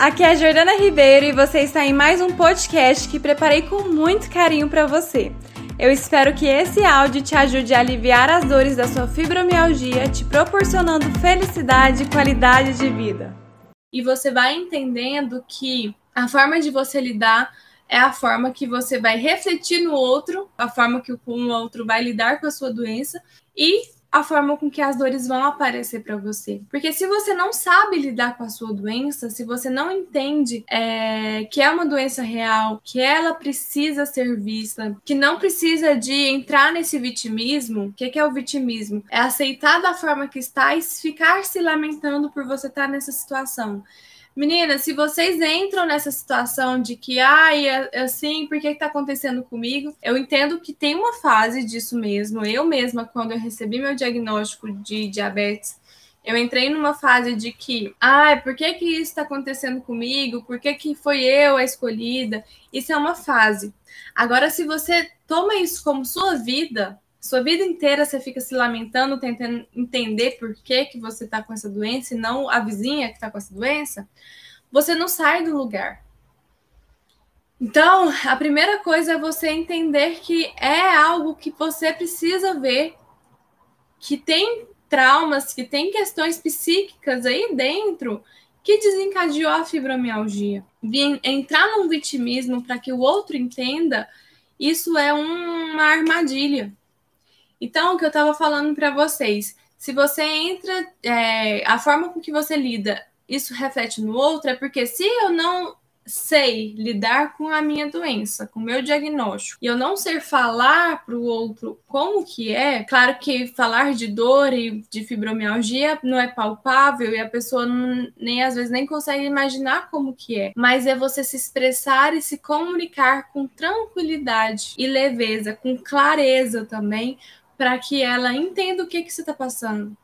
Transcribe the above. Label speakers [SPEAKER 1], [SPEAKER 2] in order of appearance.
[SPEAKER 1] aqui é a Jordana Ribeiro e você está em mais um podcast que preparei com muito carinho para você. Eu espero que esse áudio te ajude a aliviar as dores da sua fibromialgia, te proporcionando felicidade e qualidade de vida. E você vai entendendo que a forma de você lidar é a forma que você vai refletir no outro, a forma que o outro vai lidar com a sua doença e a forma com que as dores vão aparecer para você. Porque se você não sabe lidar com a sua doença, se você não entende é, que é uma doença real, que ela precisa ser vista, que não precisa de entrar nesse vitimismo, o que, que é o vitimismo? É aceitar da forma que está e ficar se lamentando por você estar nessa situação. Meninas, se vocês entram nessa situação de que, ai, é assim, por que está acontecendo comigo? Eu entendo que tem uma fase disso mesmo. Eu mesma, quando eu recebi meu diagnóstico de diabetes, eu entrei numa fase de que, ai, por que que isso está acontecendo comigo? Por que que foi eu a escolhida? Isso é uma fase. Agora, se você toma isso como sua vida, sua vida inteira você fica se lamentando, tentando entender por que, que você está com essa doença e não a vizinha que está com essa doença, você não sai do lugar. Então, a primeira coisa é você entender que é algo que você precisa ver, que tem traumas, que tem questões psíquicas aí dentro que desencadeou a fibromialgia. Entrar num vitimismo para que o outro entenda, isso é uma armadilha. Então, o que eu estava falando para vocês, se você entra, é, a forma com que você lida, isso reflete no outro, é porque se eu não sei lidar com a minha doença, com o meu diagnóstico, e eu não sei falar para o outro como que é, claro que falar de dor e de fibromialgia não é palpável e a pessoa não, nem às vezes nem consegue imaginar como que é, mas é você se expressar e se comunicar com tranquilidade e leveza, com clareza também, para que ela entenda o que, que você está passando.